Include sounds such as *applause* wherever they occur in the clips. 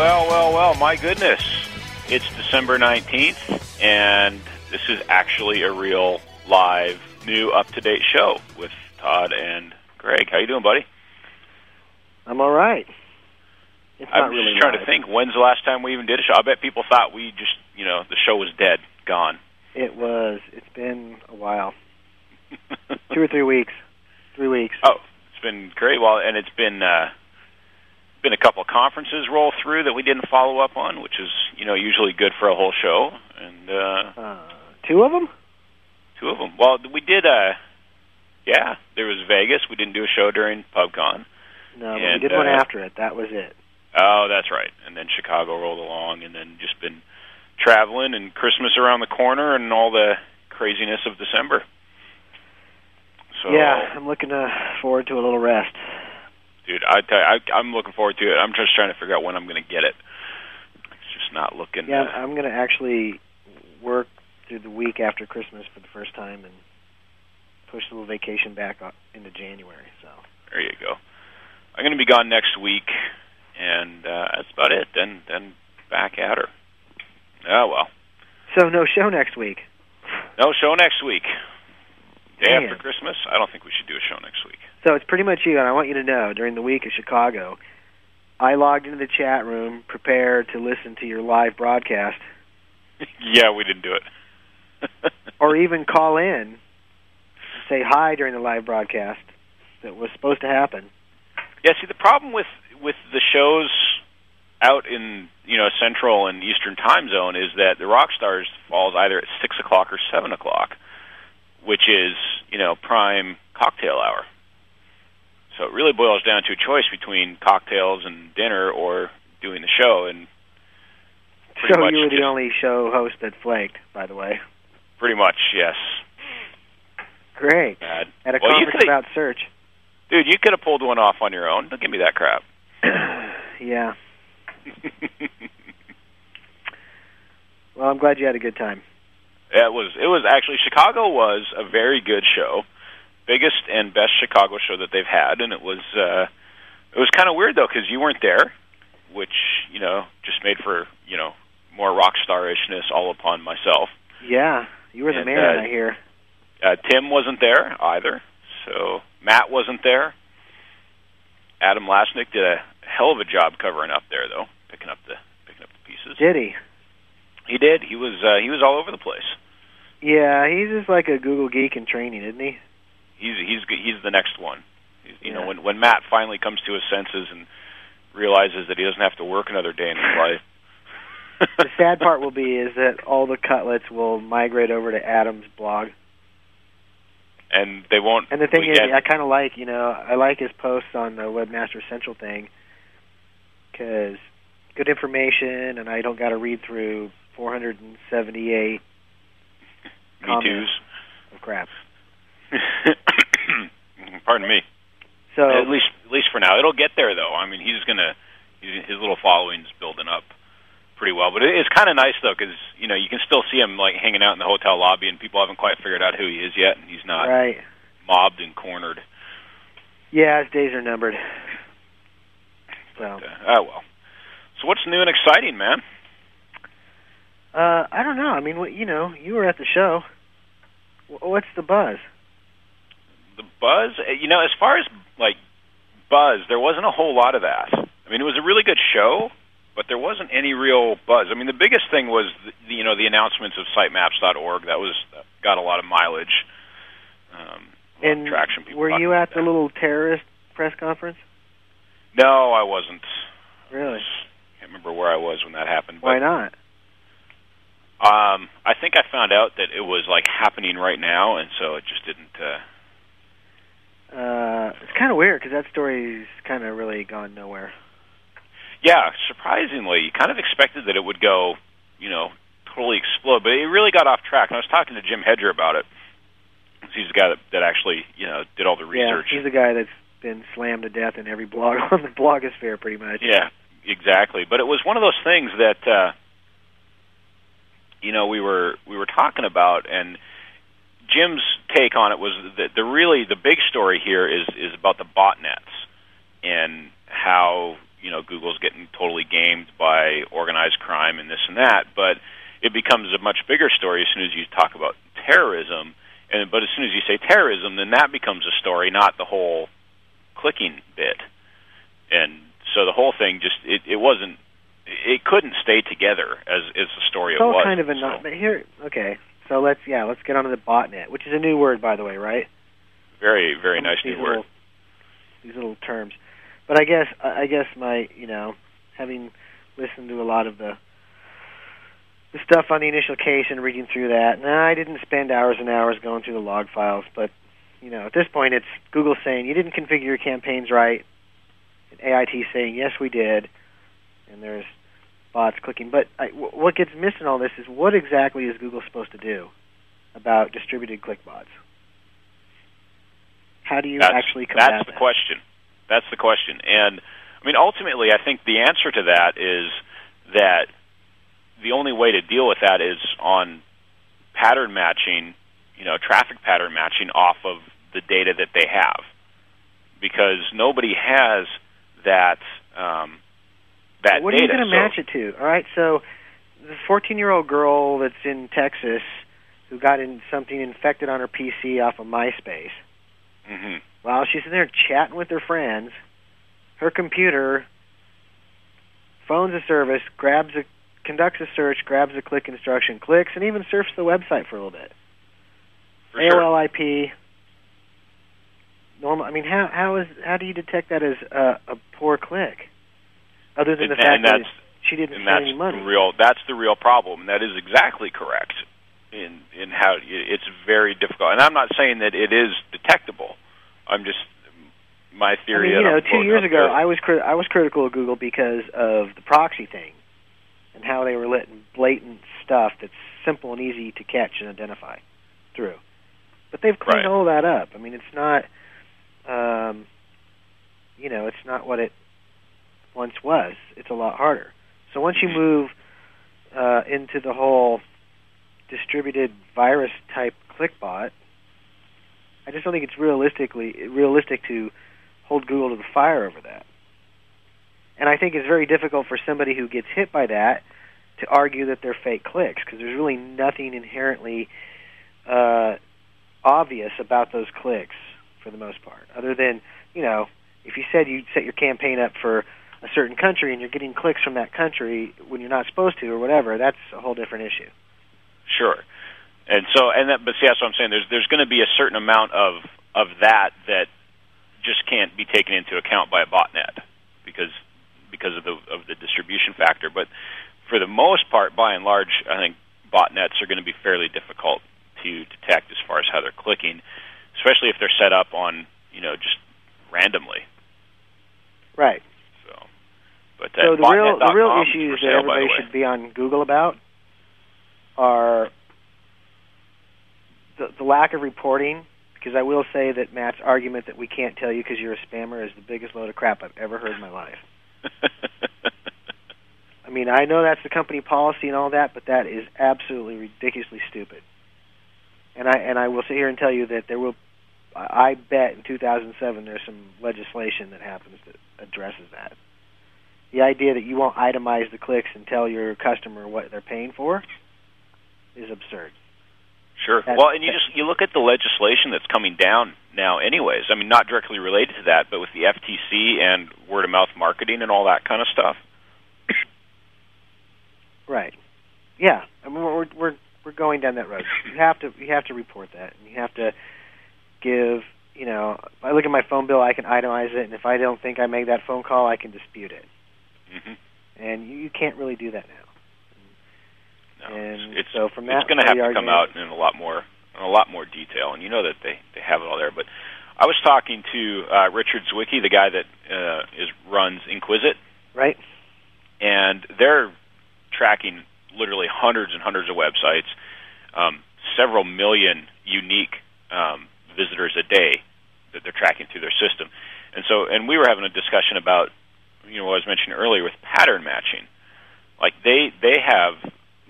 Well, well, well, my goodness. It's December 19th, and this is actually a real live, new, up-to-date show with Todd and Greg. How you doing, buddy? I'm all right. It's I'm not really just trying live. to think, when's the last time we even did a show? I bet people thought we just, you know, the show was dead, gone. It was. It's been a while. *laughs* Two or three weeks. Three weeks. Oh, it's been great. Well, and it's been uh, been a couple of conferences roll through that we didn't follow up on, which is you know usually good for a whole show. And uh, Uh, two of them? two of them. Well, we did. Uh, yeah, there was Vegas. We didn't do a show during PubCon. No, but And, we did one uh, after it. That was it. Oh, that's right. And then Chicago rolled along, and then just been traveling and Christmas around the corner and all the craziness of December. So, yeah, I'm looking uh, forward to a little rest. Dude, I tell you, I, I'm looking forward to it. I'm just trying to figure out when I'm going to get it. It's just not looking. Yeah, uh, I'm going to actually work through the week after Christmas for the first time and push a little vacation back up into January. So there you go. I'm going to be gone next week, and uh, that's about it. Then, then back at her. Oh well, So no show next week. no show next week. Day Man. after Christmas. I don't think we should do a show next week. So it's pretty much you, and I want you to know during the week of Chicago, I logged into the chat room prepared to listen to your live broadcast, *laughs* yeah, we didn't do it. *laughs* or even call in and say hi during the live broadcast that was supposed to happen. Yeah, see the problem with with the shows out in you know Central and Eastern time zone is that the rock stars falls either at six o'clock or seven o'clock, which is you know prime cocktail hour. So it really boils down to a choice between cocktails and dinner or doing the show, and so much you were the just- only show host that flaked, by the way. pretty much yes. Great. Bad. At a Well, conference about search. Dude, you could have pulled one off on your own. Don't give me that crap. *clears throat* *laughs* yeah. Well, I'm glad you had a good time. It was it was actually Chicago was a very good show, biggest and best Chicago show that they've had, and it was uh, it was kind of weird though because you weren't there, which you know just made for you know more rock starishness all upon myself. Yeah, you were the And, man, uh, I hear. Uh, Tim wasn't there either, so Matt wasn't there. Adam Lasnik did a hell of a job covering up there though, picking up the picking up the pieces. Did he? He did. He was uh, he was all over the place. Yeah, he's just like a Google geek in training, isn't he? He's he's he's the next one. He's, you know, when when Matt finally comes to his senses and realizes that he doesn't have to work another day in his life. The sad part will be is that all the cutlets will migrate over to Adam's blog. and they won't. And the thing is, get- I kind of like, you know, I like his posts on the Webmaster Central thing because good information, and I don't got to read through 478 me comments too's. of crap. *coughs* Pardon me. So at least at least for now, it'll get there though. I mean, he's gonna his little following's building up pretty well. But it, it's kind of nice though because you know you can still see him like hanging out in the hotel lobby, and people haven't quite figured out who he is yet, and he's not right, mobbed and cornered. yeah, his days are numbered. So Uh, oh well. So what's new and exciting, man? uh, I don't know. I mean, what, you know, you were at the show. Wh- What's the buzz? The buzz uh, you know as far as like buzz there wasn't a whole lot of that i mean it was a really good show but there wasn't any real buzz. I mean, the biggest thing was the, you know the announcements of sitemaps.org. That was got a lot of mileage. Um, and traction. People were you at that. the little terrorist press conference? No, I wasn't. Really? I can't remember where I was when that happened. But, Why not? Um, I think I found out that it was like happening right now, and so it just didn't. Uh, Uh, it's kind of weird because that story's kind of really gone nowhere. yeah, surprisingly, you kind of expected that it would go, you know, totally explode, but it really got off track. And I was talking to Jim Hedger about it. He's the guy that, that actually, you know, did all the research. Yeah, he's the guy that's been slammed to death in every blog *laughs* on the blogosphere, pretty much. Yeah, exactly. But it was one of those things that uh you know, we were we were talking about and Jim's take on it was that the really the big story here is is about the botnets and how, you know, Google's getting totally gamed by organized crime and this and that, but it becomes a much bigger story as soon as you talk about terrorism and but as soon as you say terrorism then that becomes a story, not the whole clicking bit. And so the whole thing just it, it wasn't it couldn't stay together as as the story It's it all was. kind of a So, not. But here, okay. So let's yeah, let's get onto the botnet, which is a new word, by the way, right? very very nice these new word. These little terms, but I guess I guess my you know having listened to a lot of the the stuff on the initial case and reading through that, I didn't spend hours and hours going through the log files, but you know at this point it's Google saying you didn't configure your campaigns right, and AIT saying yes we did, and there's bots clicking. But I, w- what gets missed in all this is what exactly is Google supposed to do about distributed click bots? How do you that's, actually combat that's the that? question. That's the question. And I mean ultimately I think the answer to that is that the only way to deal with that is on pattern matching, you know, traffic pattern matching off of the data that they have. Because nobody has that um, that what data. are you going to So- match it to? All right, so the 14-year-old girl that's in Texas who got in something infected on her PC off of MySpace. Mhm. While she's in there chatting with her friends, her computer phones a service, grabs a conducts a search, grabs a click instruction, clicks, and even surfs the website for a little bit. For sure. IP. Normal. I mean, how how is how do you detect that as a, a poor click? Other than And- the fact that that's she didn't and spend that's any money. the real that's the real problem. That is exactly correct in in how it's very difficult. And I'm not saying that it is detectable. I'm just my I theory. mean, you know, two years ago, there- I was cri- I was critical of Google because of the proxy thing and how they were letting blatant stuff that's simple and easy to catch and identify through. But they've cleaned Right. all that up. I mean, it's not, um, you know, it's not what it once was. It's a lot harder. So once you move uh, into the whole distributed virus type clickbot, I just don't think it's realistically realistic to hold Google to the fire over that. And I think it's very difficult for somebody who gets hit by that to argue that they're fake clicks because there's really nothing inherently uh, obvious about those clicks for the most part, other than you know if you said you set your campaign up for a certain country and you're getting clicks from that country when you're not supposed to or whatever, that's a whole different issue. Sure. And so, and that, but see, that's what I'm saying. There's there's going to be a certain amount of of that that just can't be taken into account by a botnet because because of the of the distribution factor. But for the most part, by and large, I think botnets are going to be fairly difficult to detect as far as how they're clicking, especially if they're set up on you know just randomly. Right. So, but So the real the real issues that sale, the everybody should be on Google about are the, the lack of reporting. Because I will say that Matt's argument that we can't tell you because you're a spammer is the biggest load of crap I've ever heard in my life. *laughs* I mean, I know that's the company policy and all that, but that is absolutely ridiculously stupid. And I and I will sit here and tell you that there will, I bet in 2007 there's some legislation that happens that addresses that. The idea that you won't itemize the clicks and tell your customer what they're paying for is absurd. Sure. That- well, and you just you look at the legislation that's coming down now, anyways. I mean, not directly related to that, but with the FTC and word of mouth marketing and all that kind of stuff. Right. Yeah. I mean, we're we're we're going down that road. You have to you have to report that, and you have to give. You know, if I look at my phone bill, I can itemize it, and if I don't think I made that phone call, I can dispute it. Hmm And you, you can't really do that now. No, And it's so from it's going to have to come out in a lot more in a lot more detail, and you know that they they have it all there. But I was talking to uh, Richard Zwicky, the guy that uh, is runs Enquisite, Right. and they're tracking literally hundreds and hundreds of websites, um, several million unique um, visitors a day that they're tracking through their system. And so, and we were having a discussion about, you know, what I was mentioning earlier with pattern matching. Like they they have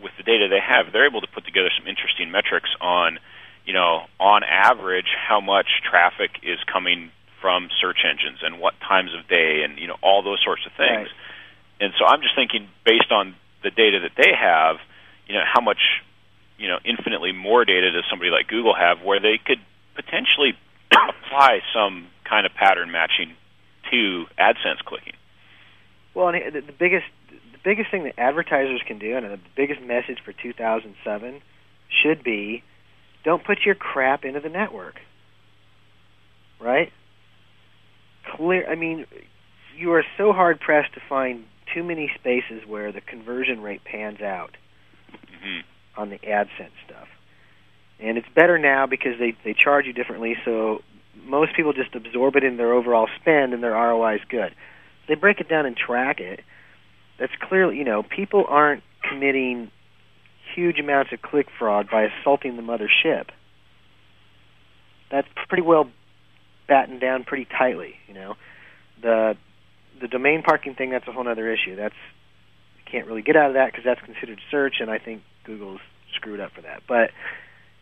with the data they have, they're able to put together some interesting metrics on, you know, on average how much traffic is coming from search engines and what times of day and you know all those sorts of things. Right. And so I'm just thinking based on the data that they have, you know, how much, you know, infinitely more data does somebody like Google have where they could potentially *coughs* apply some kind of pattern matching to AdSense clicking. Well, and the, the biggest the biggest thing that advertisers can do, and the biggest message for 2007 should be, don't put your crap into the network. Right? Clear. I mean, you are so hard pressed to find too many spaces where the conversion rate pans out hmm on the AdSense stuff. And it's better now because they they charge you differently, so most people just absorb it in their overall spend, and their ROI is good. They break it down and track it. That's clearly, you know, people aren't committing huge amounts of click fraud by assaulting the mothership. That's pretty well battened down pretty tightly, you know. The the domain parking thing that's a whole other issue. That's you can't really get out of that because that's considered search, and I think Google's screwed up for that. But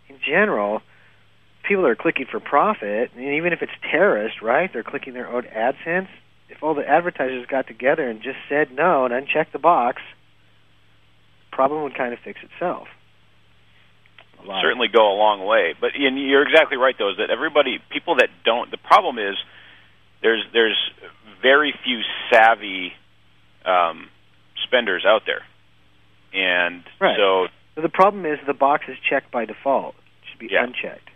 in general, people are clicking for profit, and even if it's terrorist, right? They're clicking their own AdSense. If all the advertisers got together and just said no and unchecked the box, the problem would kind of fix itself. Certainly go a long way. But you're exactly right, though, is that everybody, people that don't, the problem is there's there's very few savvy um, spenders out there, and Right. so So the problem is the box is checked by default. It should be Yeah. unchecked.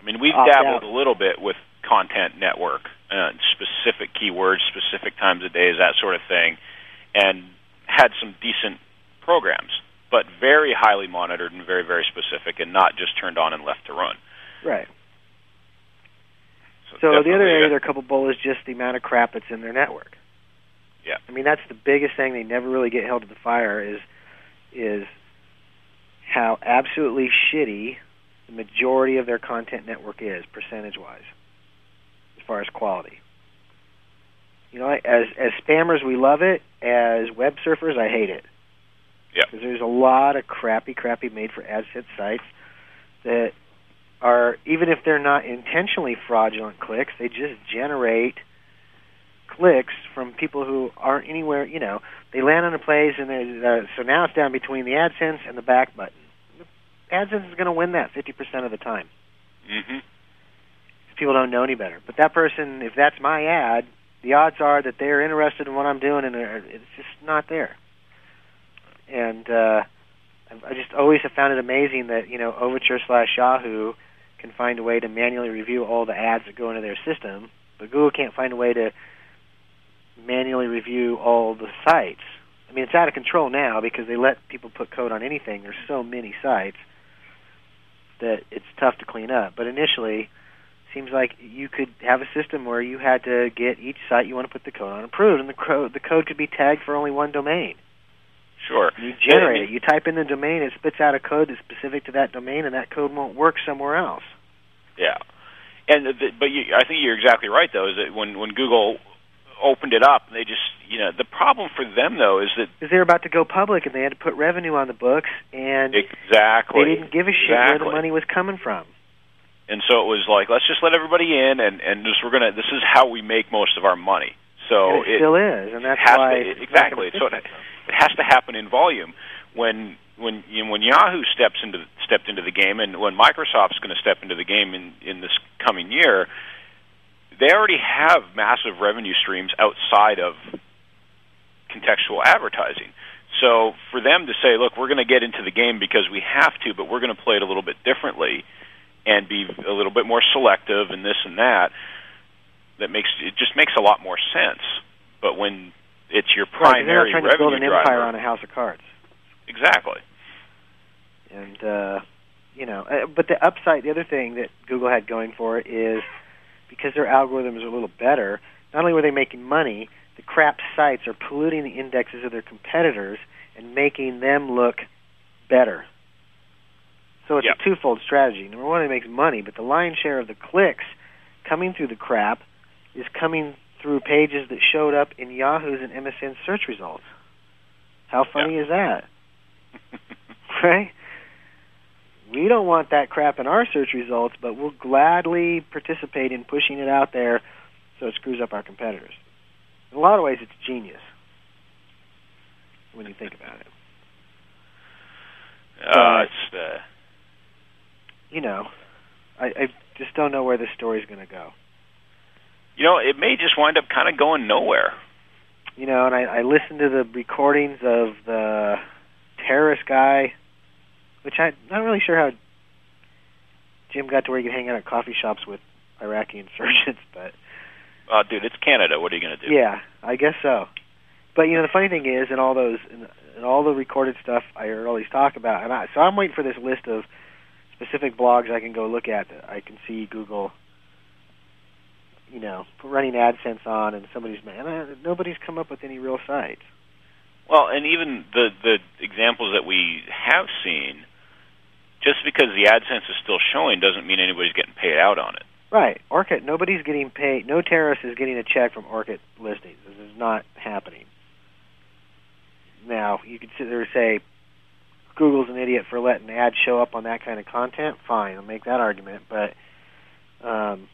I mean we've Opt dabbled out. a little bit with content network, uh, specific keywords, specific times of days, that sort of thing, and had some decent programs, but very highly monitored and very very specific, and not just turned on and left to run. Right. So the other area uh, they're culpable is just the amount of crap that's in their network. Yeah. I mean that's the biggest thing they never really get held to the fire is is how absolutely shitty the majority of their content network is percentage wise as far as quality. You know, as as spammers we love it, as web surfers I hate it. Yeah. Because there's a lot of crappy crappy made for AdSense sites that are even if they're not intentionally fraudulent clicks, they just generate clicks from people who aren't anywhere. You know, they land on a place, and uh, so now it's down between the AdSense and the back button. AdSense is going to win that 50% of the time. hmm People don't know any better. But that person, if that's my ad, the odds are that they're interested in what I'm doing, and it's just not there. And uh, I- just always have found it amazing that you know Overture slash Yahoo can find a way to manually review all the ads that go into their system, but Google can't find a way to manually review all the sites. I mean, it's out of control now because they let people put code on anything. There's so many sites that it's tough to clean up. But initially, seems like you could have a system where you had to get each site you want to put the code on approved, and the code the code could be tagged for only one domain. Sure. You generate it. You type in the domain, it spits out a code that's specific to that domain, and that code won't work somewhere else. Yeah, and the, but you, I think you're exactly right though. Is that when when Google opened it up, they just you know the problem for them though is that is they're about to go public, and they had to put revenue on the books, and exactly they didn't give a shit where the money was coming from. And so it was like let's just let everybody in and and just we're gonna this is how we make most of our money. So and it, still is, and that's has why to, exactly. So it, it has to happen in volume. When when you know, when Yahoo steps into stepped into the game, and when Microsoft's going to step into the game in in this coming year, they already have massive revenue streams outside of contextual advertising. So for them to say, "Look, we're going to get into the game because we have to, but we're going to play it a little bit differently and be a little bit more selective and this and that," that makes it just makes a lot more sense. But when it's your Right, 'cause they're not trying to build an revenue empire on a house of cards. exactly. And uh, you know, uh, but the upside, the other thing that Google had going for it is because their algorithms are a little better. Not only were they making money, the crap sites are polluting the indexes of their competitors and making them look better. So it's Yep. a twofold strategy. Number one, it makes money, but the lion's share of the clicks coming through the crap is coming through pages that showed up in Yahoo's and MSN search results. How funny is that? *laughs* right? We don't want that crap in our search results, but we'll gladly participate in pushing it out there so it screws up our competitors. In a lot of ways, it's genius when you think about it. Uh, it's uh, You know, I, I just don't know where this story's going to go. you know, it may just wind up kind of going nowhere. You know, and I, I listened to the recordings of the terrorist guy, which I'm not really sure how Jim got to where he could hang out at coffee shops with Iraqi insurgents, *laughs* but Uh, dude, it's Canada. What are you going to do? Yeah, I guess so. But you know, the funny thing is, in all those, in, in all the recorded stuff I heard all these talk about, and I, so I'm waiting for this list of specific blogs I can go look at that I can see Google, you know, running AdSense on, and somebody's man, nobody's come up with any real sites. Well, and even the the examples that we have seen, just because the AdSense is still showing doesn't mean anybody's getting paid out on it. Right, Orchid. Nobody's getting paid. No terrorist is getting a check from Orchid listings. This is not happening. Now, you could sit there and say Google's an idiot for letting ads show up on that kind of content. Fine, I'll make that argument. But, um,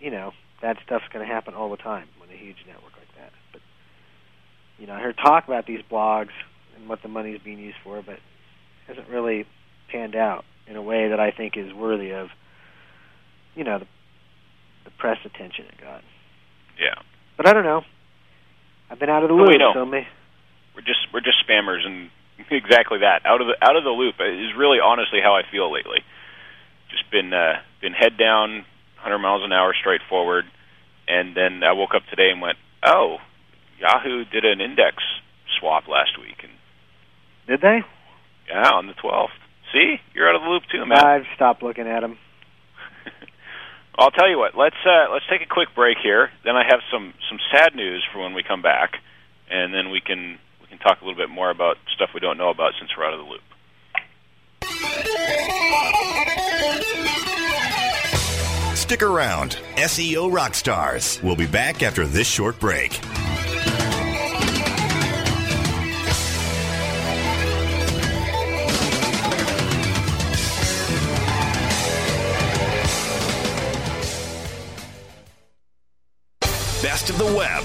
you know, that stuff's going to happen all the time when a huge network like that. But, you know, I heard talk about these blogs and what the money's being used for, but it hasn't really panned out in a way that I think is worthy of you know the, the press attention it got. Yeah, But I don't know. I've been out of the Oh, loop, so may, we're just we're just spammers, and *laughs* exactly that out of the out of the loop is really honestly how I feel lately. Just been uh, been head down, 100 miles an hour straight forward, and then I woke up today and went, oh, Yahoo did an index swap last week, and did they? yeah, on the 12th. See, you're out of the loop too, man. I've stopped looking at them. *laughs* I'll tell you what. Let's uh, let's take a quick break here. Then I have some some sad news for when we come back, and then we can can talk a little bit more about stuff we don't know about since we're out of the loop. Stick around. SEO Rockstars. We'll be back after this short break. Best of the Web,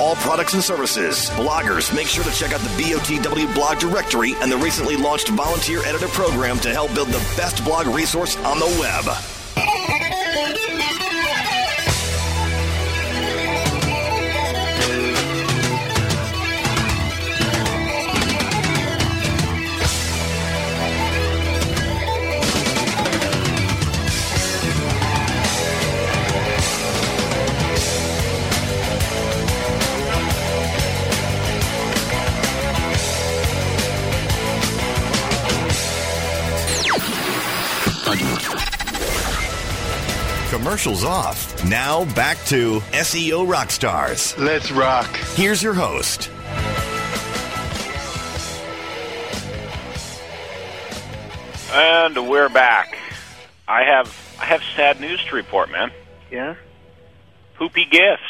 all products and services. Bloggers, make sure to check out the BOTW blog directory and the recently launched volunteer editor program to help build the best blog resource on the web. Commercials off. Now back to SEO Rockstars. Let's rock. Here's your host. And we're back. I have I have sad news to report, man. Yeah. Poopy Gifts,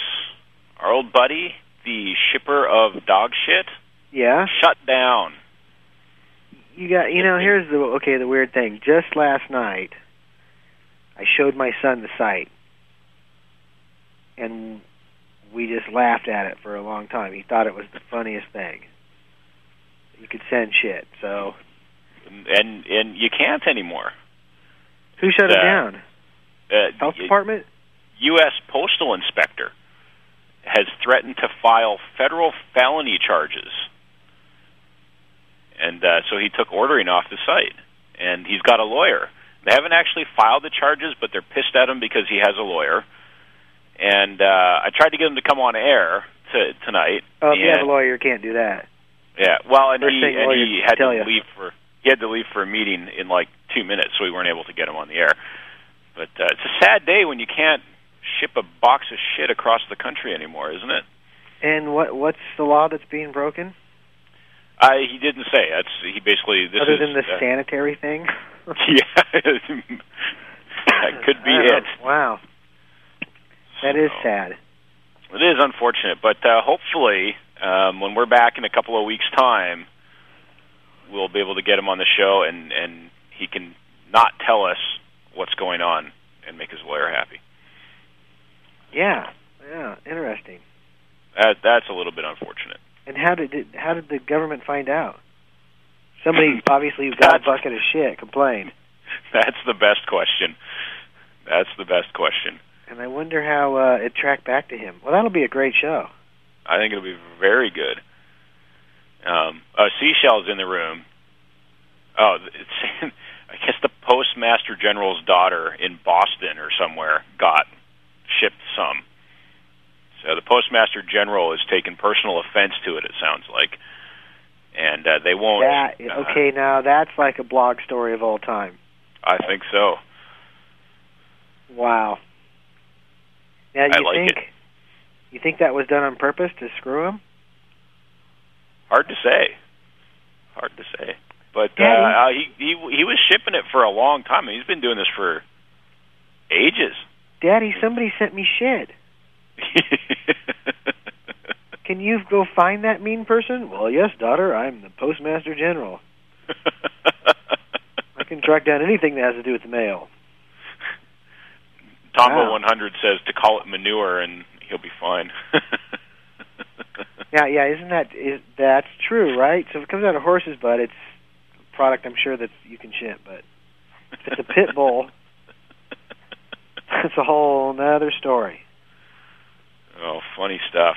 our old buddy, the shipper of dog shit, Yeah. shut down. You got. You know, here's the okay. The weird thing. Just last night, I showed my son the site, and we just laughed at it for a long time. He thought it was the funniest thing. You could send shit. So And and you can't anymore. who shut it Uh, down? Uh, Health department. U.S. Postal Inspector has threatened to file federal felony charges, and uh, so he took ordering off the site. And he's got a lawyer. They haven't actually filed the charges, but they're pissed at him because he has a lawyer. And uh, I tried to get him to come on air to, tonight. Oh, if you have a lawyer, you can't do that. Yeah, well, and First he and he had to you. leave for he had to leave for a meeting in like two minutes, so we weren't able to get him on the air. But uh, it's a sad day when you can't ship a box of shit across the country anymore, isn't it? And what what's the law that's being broken? I he didn't say. That's he basically this Other is than the uh, sanitary thing. *laughs* yeah, that could be it. Wow, that is So, sad. It is unfortunate, but uh, hopefully, um, when we're back in a couple of weeks' time, we'll be able to get him on the show, and and he can not tell us what's going on and make his lawyer happy. Yeah, yeah, interesting. That that's a little bit unfortunate. And how did it, how did the government find out? Somebody *laughs* obviously who got a bucket of shit complained, *laughs* That's the best question. That's the best question. and I wonder how uh, it tracked back to him. Well, that'll be a great show. I think it'll be very good. Um, uh, Seashell's in the room. Oh, it's, *laughs* I guess the postmaster general's daughter in Boston or somewhere got shipped some. So the postmaster general has taken personal offense to it. It sounds like, and uh, they won't. That uh, okay? Now that's like a blog story of all time. I think so. Wow. Now, I you like think you think that was done on purpose to screw him? Hard to say. Hard to say. But uh, uh, he he he was shipping it for a long time. He's been doing this for ages. Daddy, somebody sent me shit. *laughs* Can you go find that mean person? Well, yes, daughter. I'm the postmaster general. *laughs* I can track down anything that has to do with the mail. *laughs* Tombo Wow. 100 says to call it manure and he'll be fine. Yeah, yeah. Isn't that is that's true, right? So if it comes out of horse's butt, it's a product I'm sure that you can ship. But if it's a pit bull, *laughs* it's a whole another story. oh, funny stuff.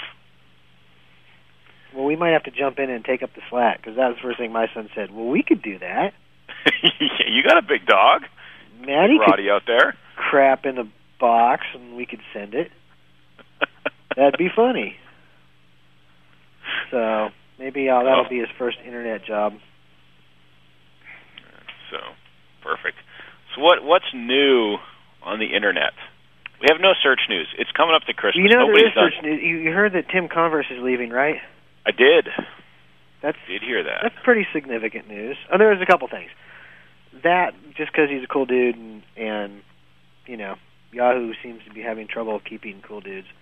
Well, we might have to jump in and take up the slack because that was the first thing my son said. Well, we could do that. *laughs* you got a big dog, Maddie could Roddy out there. crap in a box and we could send it. *laughs* That'd be funny. So maybe uh, that'll Oh. be his first internet job. So perfect. So what what's new on the internet? We have no search news. It's coming up to Christmas. You know, there Nobody's is done. such news. You heard that Tim Converse is leaving, right? I did. That's Did hear that. that's pretty significant news. Oh, there was a couple things. That just because he's a cool dude and and you know Yahoo seems to be having trouble keeping cool dudes. *laughs*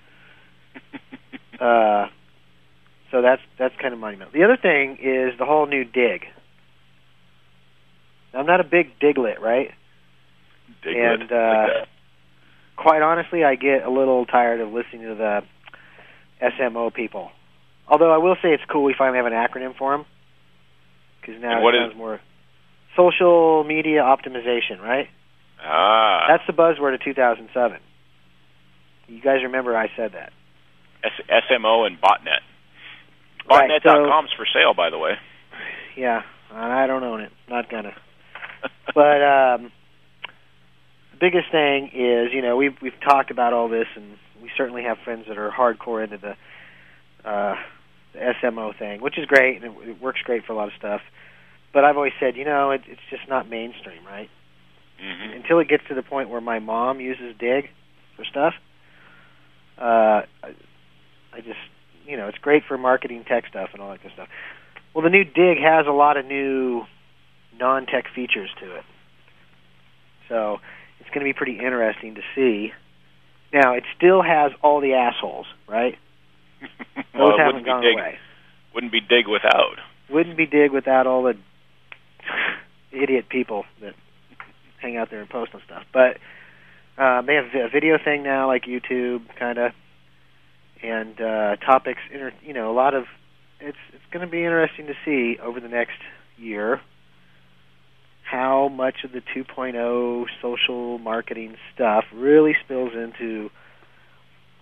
Uh, so that's that's kind of monumental. The other thing is the whole new Digg. Now, I'm not a big diglet, right? Diglet. and, uh, like. Quite honestly, I get a little tired of listening to the SMO people. Although I will say it's cool we finally have an acronym for them because now And it what is- sounds more social media optimization, right? Ah, That's the buzzword of 2007. You guys remember I said that. S- SMO and botnet. Right, Botnet.com's for sale, by the way. Yeah, I don't own it. Not gonna. but um, the biggest thing is, you know, we've we've talked about all this, and we certainly have friends that are hardcore into the uh, the SMO thing, which is great, and it, it works great for a lot of stuff. But I've always said, you know, it, it's just not mainstream, right? hmm Until it gets to the point where my mom uses Digg for stuff, uh, I, I just, you know, it's great for marketing tech stuff and all that good stuff. Well, the new Digg has a lot of new non-tech features to it, so it's going to be pretty interesting to see. Now, it still has all the assholes, right? *laughs* Those well, haven't wouldn't be gone dig, away. Wouldn't be Digg without. Wouldn't be Digg without all the idiot people that hang out there and post on stuff. But uh, they have a video thing now, like YouTube, kind of, and uh, topics. Inter- you know, a lot of. It's it's going to be interesting to see over the next year how much of the 2.0 social marketing stuff really spills into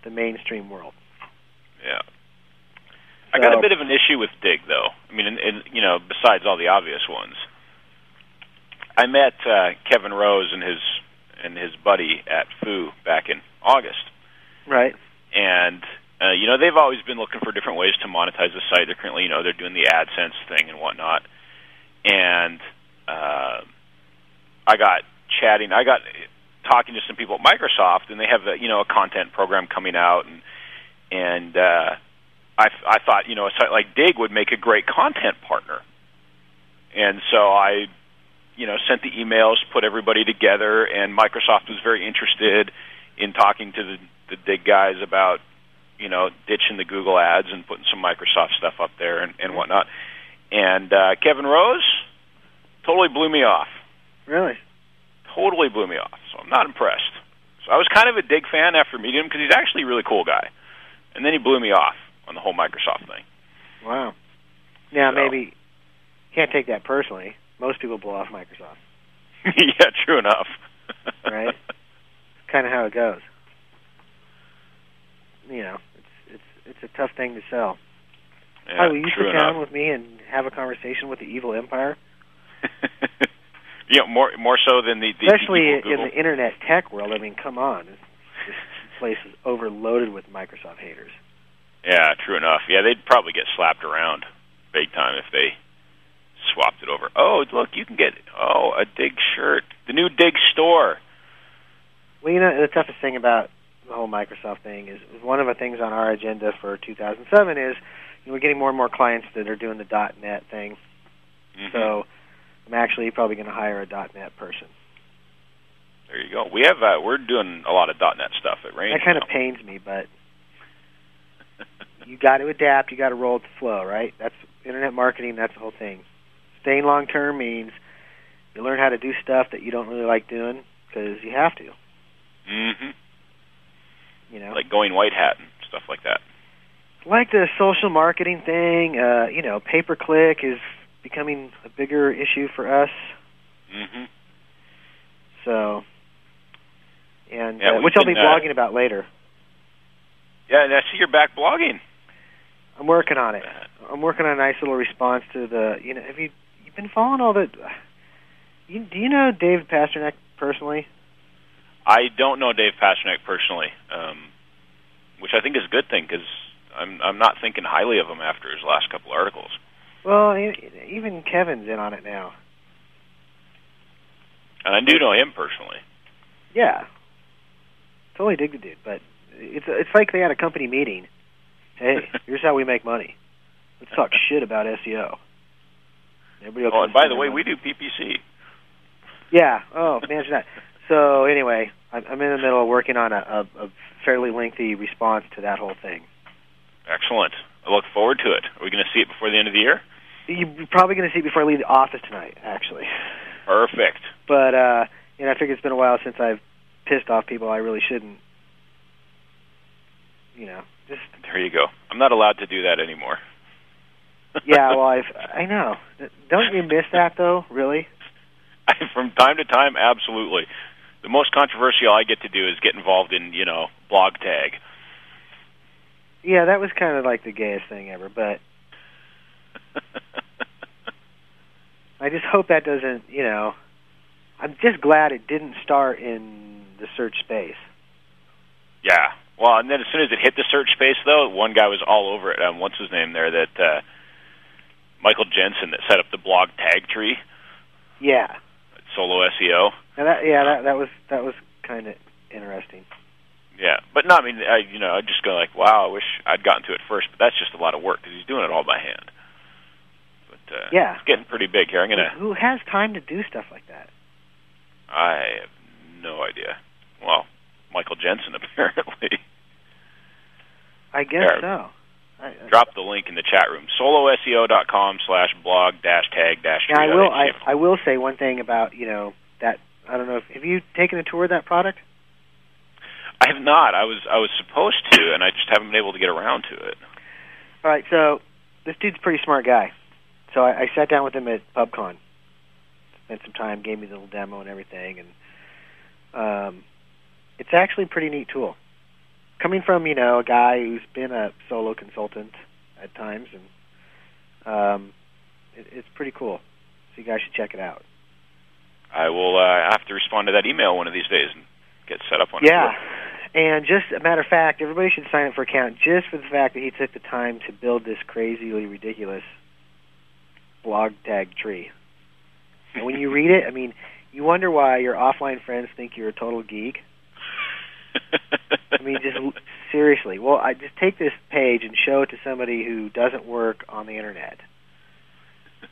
the mainstream world. Yeah. I got a bit of an issue with Digg, though. I mean, and, and you know, besides all the obvious ones, I met uh, Kevin Rose and his and his buddy at Foo back in August. Right. And uh, you know, they've always been looking for different ways to monetize the site. They're currently, you know, they're doing the AdSense thing and whatnot. And uh, I got chatting. I got talking to some people at Microsoft, and they have a you know a content program coming out, and and uh, I I thought you know a site like Digg would make a great content partner, and so I you know sent the emails, put everybody together, and Microsoft was very interested in talking to the, the Digg guys about you know ditching the Google ads and putting some Microsoft stuff up there and, and whatnot. And uh, Kevin Rose totally blew me off. Really? Totally blew me off. So I'm not impressed. So I was kind of a Digg fan after meeting him because he's actually a really cool guy. And then he blew me off on the whole Microsoft thing. Wow. Now So- maybe can't take that personally. Most people blow off Microsoft. *laughs* yeah, true enough. *laughs* Right. kind of how it goes. You know, it's it's it's a tough thing to sell. yeah, Hi, will you sit down with me and have a conversation with the evil empire? *laughs* yeah, more more so than the, the Especially in the internet tech world. I mean, come on. Place is overloaded with Microsoft haters. Yeah, true enough. Yeah, they'd probably get slapped around big time if they swapped it over. Oh, look, you can get oh a Digg shirt, the new Digg store. Well, you know, the toughest thing about the whole Microsoft thing is, one of the things on our agenda for 2007 is you know, we're getting more and more clients that are doing the .NET thing. Mhm. So I'm actually probably going to hire a .NET person. There you go. We have uh, we're doing a lot of .NET stuff at Range. That kind of now. pains me, but *laughs* you got to adapt. You got to roll with the flow, right? That's internet marketing. That's the whole thing. Staying long term means you learn how to do stuff that you don't really like doing because you have to. hmm You know, Like going white hat and stuff like that. like the social marketing thing. Uh, you know, pay per click is becoming a bigger issue for us. hmm So, and Yeah, uh, which I'll be uh, blogging about later. Yeah, and I see you're back blogging. I'm working on it. I'm working on a nice little response to the. You know, have you you've been following all the? You, do you know David Pasternack personally? I don't know Dave Pasternack personally, um, which I think is a good thing because I'm I'm not thinking highly of him after his last couple articles. Well, even Kevin's in on it now. And I do know him personally. Yeah, totally dig the dude, but it's it's like they had a company meeting. Hey, *laughs* here's how we make money. Let's talk *laughs* shit about SEO. Everybody else Oh, and by the way, money. we do PPC. Yeah. Oh, imagine that. So anyway, I'm, I'm in the middle of working on a, a, a fairly lengthy response to that whole thing. Excellent. I look forward to it. Are we going to see it before the end of the year? You're probably going to see it before I leave the office tonight, actually. Perfect. But uh, you know, I figure it's been a while since I've pissed off people I really shouldn't. You know, just There you go. I'm not allowed to do that anymore. *laughs* yeah. Well, I've I know. Don't you miss that though? Really? *laughs* From time to time, absolutely. The most controversial I get to do is get involved in, you know, blog tag. Yeah, that was kind of like the gayest thing ever. But *laughs* I just hope that doesn't. You know, I'm just glad it didn't start in the search space. yeah. Well, and then as soon as it hit the search space, though, one guy was all over it. Um, what's his name there? That uh, Michael Jensen that set up the blog tag tree, Yeah. solo SEO. Now that yeah that that was that was kind of interesting. Yeah, but no, I mean, I you know, I just go like, wow, I wish I'd gotten to it first, but that's just a lot of work because he's doing it all by hand. But uh, Yeah. it's getting pretty big here. I'm gonna. Who has time to do stuff like that? I have no idea. Well, Michael Jensen *laughs* apparently. I guess Yeah. so. I, drop the link in the chat room. soloseo.com slash blog dash tag dash. Now I will. I, I will say one thing about you know that I don't know. If, have you taken a tour of that product? I have not. I was I was supposed to, and I just haven't been able to get around to it. All right. So this dude's a pretty smart guy. So I, I sat down with him at PubCon, spent some time, gave me the little demo and everything, and um, it's actually a pretty neat tool. Coming from you know a guy who's been a solo consultant at times, and um, it, it's pretty cool. So you guys should check it out. I will uh, have to respond to that email one of these days and get set up on yeah. it. Yeah, and just a matter of fact, everybody should sign up for account just for the fact that he took the time to build this crazily ridiculous blog tag tree. And when you read it, I mean, you wonder why your offline friends think you're a total geek. I mean, just seriously. Well, I just take this page and show it to somebody who doesn't work on the internet,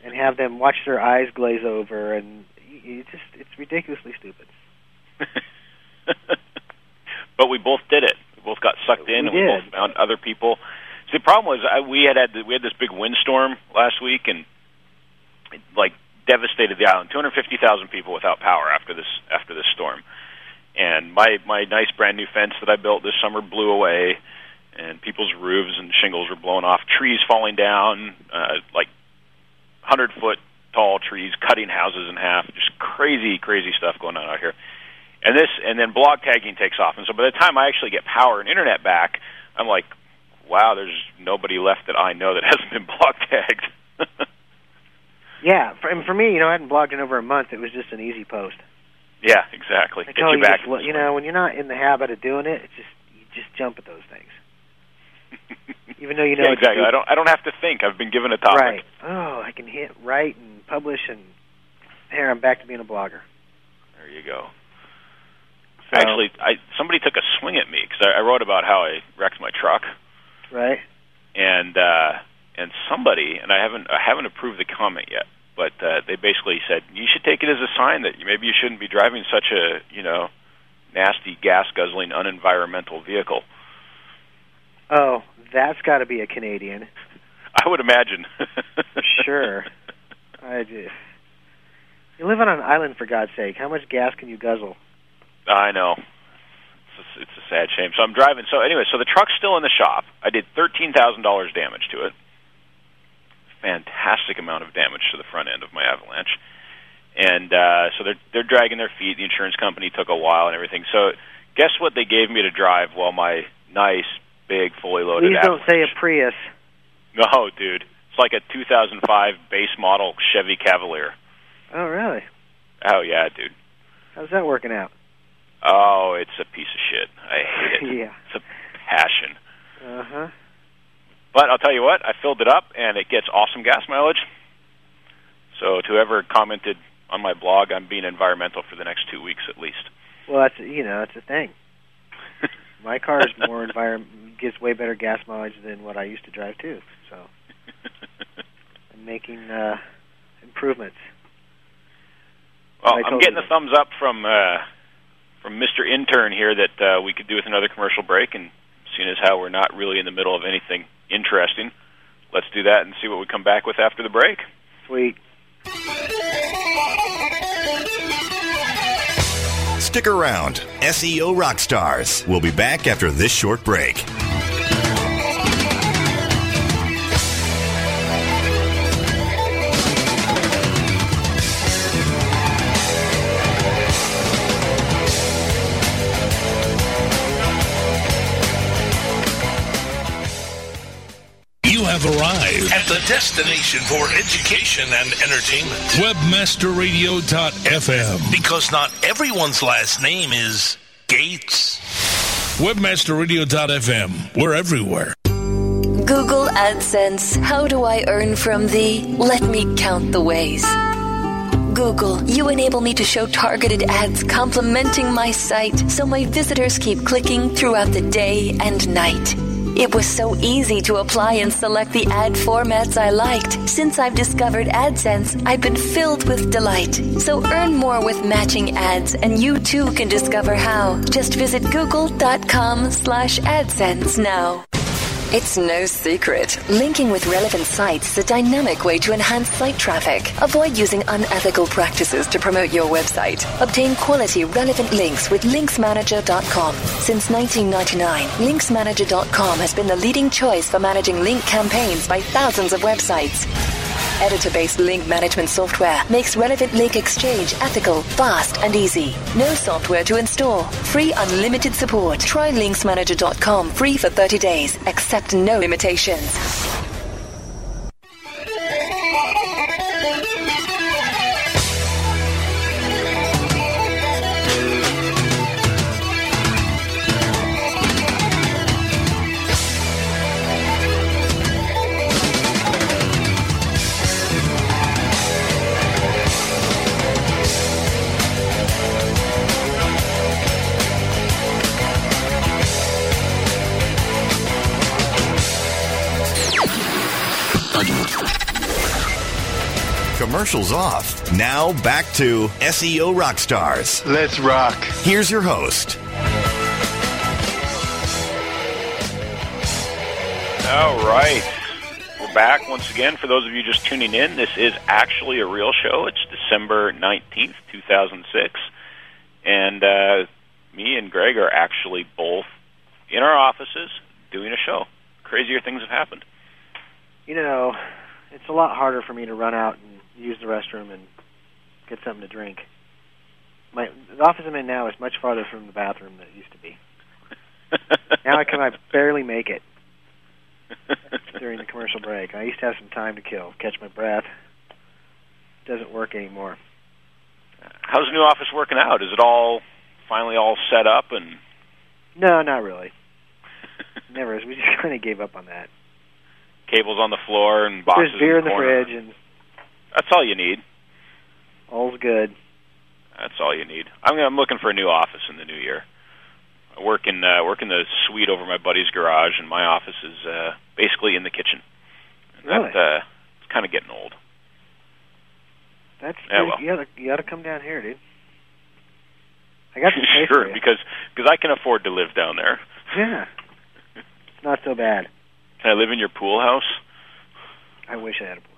and have them watch their eyes glaze over, and it's just it's ridiculously stupid. *laughs* but we both did it. We both got sucked in, We and we did. both found other people. See, the problem was I, we had had we had this big windstorm last week, and it, like devastated the island. Two hundred fifty thousand people without power after this after this storm. And my my nice brand new fence that I built this summer blew away, and people's roofs and shingles were blown off. Trees falling down, uh, like hundred foot tall trees cutting houses in half. Just crazy, crazy stuff going on out here. And this, and then blog tagging takes off. And so by the time I actually get power and internet back, I'm like, wow, there's nobody left that I know that *laughs* hasn't been blog tagged. *laughs* Yeah, for, and for me, you know, I hadn't blogged in over a month. It was just an easy post. Yeah, exactly. Like, Get oh, you you back. just you know, when you're not in the habit of doing it, it's just you just jump at those things. *laughs* Even though you know yeah, exactly. I don't. I don't have to think. I've been given a topic. Right. Oh, I can hit write and publish, and here I'm back to being a blogger. There you go. So- Actually, I somebody took a swing at me because I, I wrote about how I wrecked my truck, Right. and uh, and somebody, and I haven't I haven't approved the comment yet, but uh, they basically said you should take it as a sign that maybe you shouldn't be driving such a you know nasty gas guzzling unenvironmental vehicle. Oh, that's got to be a Canadian. *laughs* I would imagine. For *laughs* sure. I just. You live on an island, for God's sake. How much gas can you guzzle? I know. It's a, it's a sad shame. So I'm driving. So anyway, so the truck's still in the shop. I did thirteen thousand dollars damage to it. Fantastic amount of damage to the front end of my Avalanche. And uh, so they're they're dragging their feet. The insurance company took a while and everything. So guess what they gave me to drive while my nice big fully loaded Please don't Avalanche. say a Prius. *laughs* No, dude. It's like a 2005 base model Chevy Cavalier. Oh, really? Oh yeah, dude. How's that working out? Oh, it's a piece of shit. I hate it. *laughs* yeah. It's a passion. Uh huh. But I'll tell you what, I filled it up and it gets awesome gas mileage. So to whoever commented on my blog, I'm being environmental for the next two weeks at least. Well, that's you know that's the thing. *laughs* My car is more environment gets way better gas mileage than what I used to drive too. So *laughs* I'm making uh, improvements. well, I'm getting you the thumbs up from uh, from Mr. Intern here that uh, we could do with another commercial break, and seeing as how we're not really in the middle of anything interesting, let's do that and see what we come back with after the break. Sweet. Stick around. SEO Rockstars. We'll be back after this short break. At the destination for education and entertainment. webmasterradio.fm. Because not everyone's last name is Gates. Webmasterradio.fm. We're everywhere. Google AdSense. How do I earn from thee? Let me count the ways. Google, you enable me to show targeted ads complementing my site so my visitors keep clicking throughout the day and night. It was so easy to apply and select the ad formats I liked. Since I've discovered AdSense, I've been filled with delight. So earn more with matching ads, and you too can discover how. Just visit google.com slash AdSense now. It's no secret. Linking with relevant sites is a dynamic way to enhance site traffic. Avoid using unethical practices to promote your website. Obtain quality, relevant links with linksmanager.com. Since 1999, linksmanager.com has been the leading choice for managing link campaigns by thousands of websites. Editor-based link management software makes relevant link exchange ethical, fast, and easy. No software to install. Free unlimited support. Try linksmanager.com free for 30 days. Accept no limitations. Commercials off. Now back to SEO Rockstars. Let's rock. Here's your host. All right. We're back once again. For those of you just tuning in, this is actually a real show. It's December 19th, 2006. And uh, me and Greg are actually both in our offices doing a show. Crazier things have happened. You know, it's a lot harder for me to run out and use the restroom and get something to drink. My the office I'm in now is much farther from the bathroom than it used to be. *laughs* now I can I barely make it during the commercial break. I used to have some time to kill, catch my breath. Doesn't work anymore. How's the new office working out? Is it all finally all set up and No, not really. Never is. We just *laughs* kind of gave up on that. cables on the floor and boxes There's beer in in the fridge and That's all you need. all's good. That's all you need. I'm, I'm looking for a new office in the new year. I work in uh, work in the suite over my buddy's garage, and my office is uh, basically in the kitchen. And Really? That, uh, it's kind of getting old. That's Yeah, well. you gotta you gotta come down here, dude. I got some *laughs* space sure, for you. because because I can afford to live down there. Yeah. It's not so bad. Can I live in your pool house? I wish I had a pool.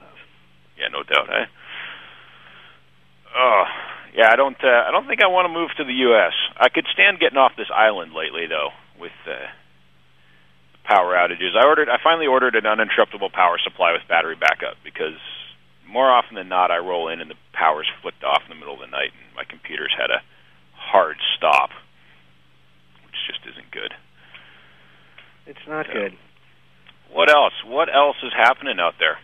Yeah, no doubt. Eh? Oh, yeah. I don't. Uh, I don't think I want to move to the U.S. I could stand getting off this island lately, though, with uh, power outages. I ordered. I finally ordered an uninterruptible power supply with battery backup because more often than not, I roll in and the power's flicked off in the middle of the night, and my computer's had a hard stop, which just isn't good. It's not Yeah. good. What else? What else is happening out there?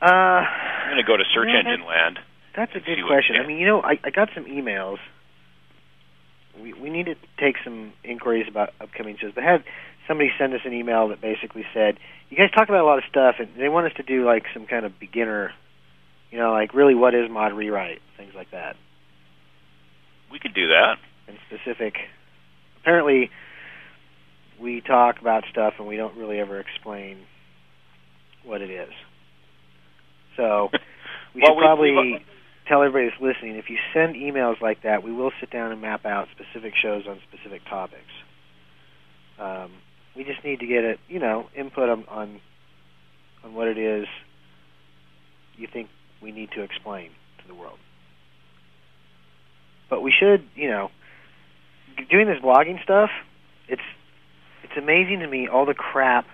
Uh, I'm going to go to search Yeah, engine land. that's a good question. I mean, you know, I, I got some emails. We we need to take some inquiries about upcoming shows. But had somebody send us an email that basically said, "You guys talk about a lot of stuff, and they want us to do like some kind of beginner, you know, like really what is mod rewrite, things like that, We could do that. and specific." Apparently, we talk about stuff and we don't really ever explain what it is. So *laughs* we Well, should we- probably we've- tell everybody that's listening if you send emails like that, we will sit down and map out specific shows on specific topics. Um, we just need to get it, you know, input on, on on what it is you think we need to explain to the world. But we should, you know, doing this blogging stuff. It's it's amazing to me all the crap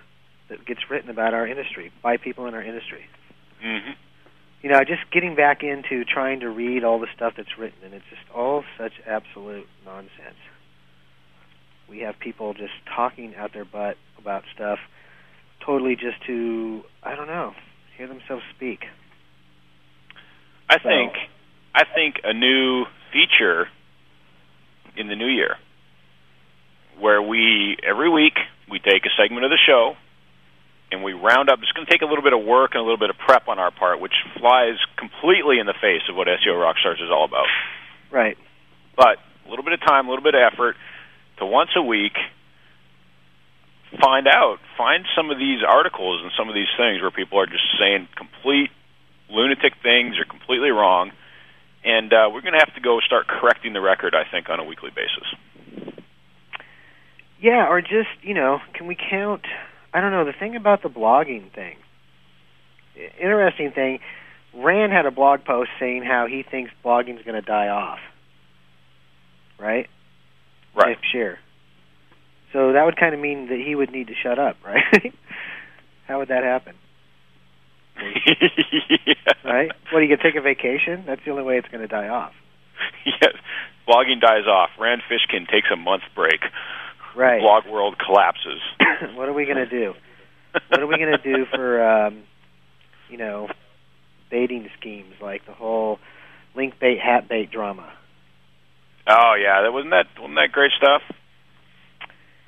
that gets written about our industry by people in our industry hmm you know, just getting back into trying to read all the stuff that's written, and it's just all such absolute nonsense. We have people just talking out their butt about stuff, totally just to, I don't know, hear themselves speak. I So- think I think a new feature in the new year where we every week we take a segment of the show and we round up it's going to take a little bit of work and a little bit of prep on our part which flies completely in the face of what SEO Rockstars is all about. Right. But a little bit of time, a little bit of effort to once a week find out, find some of these articles and some of these things where people are just saying complete lunatic things or completely wrong. And uh, we're going to have to go start correcting the record, I think, on a weekly basis. Yeah, or just you know, can we count? I don't know. The thing about the blogging thing, interesting thing. Rand had a blog post saying how he thinks blogging's going to die off. Right. Right. Next year. So that would kind of mean that he would need to shut up, *laughs* right? how would that happen? yeah. *laughs* Right? What, you could take a vacation? That's the only way it's going to die off. *laughs* yes. Blogging dies off. Rand Fishkin takes a month break. Right. Blog world collapses. *coughs* what are we going to do? What are we going to do *laughs* for, um, you know, baiting schemes like the whole link bait, hat bait drama? Oh yeah, that wasn't that wasn't that great stuff.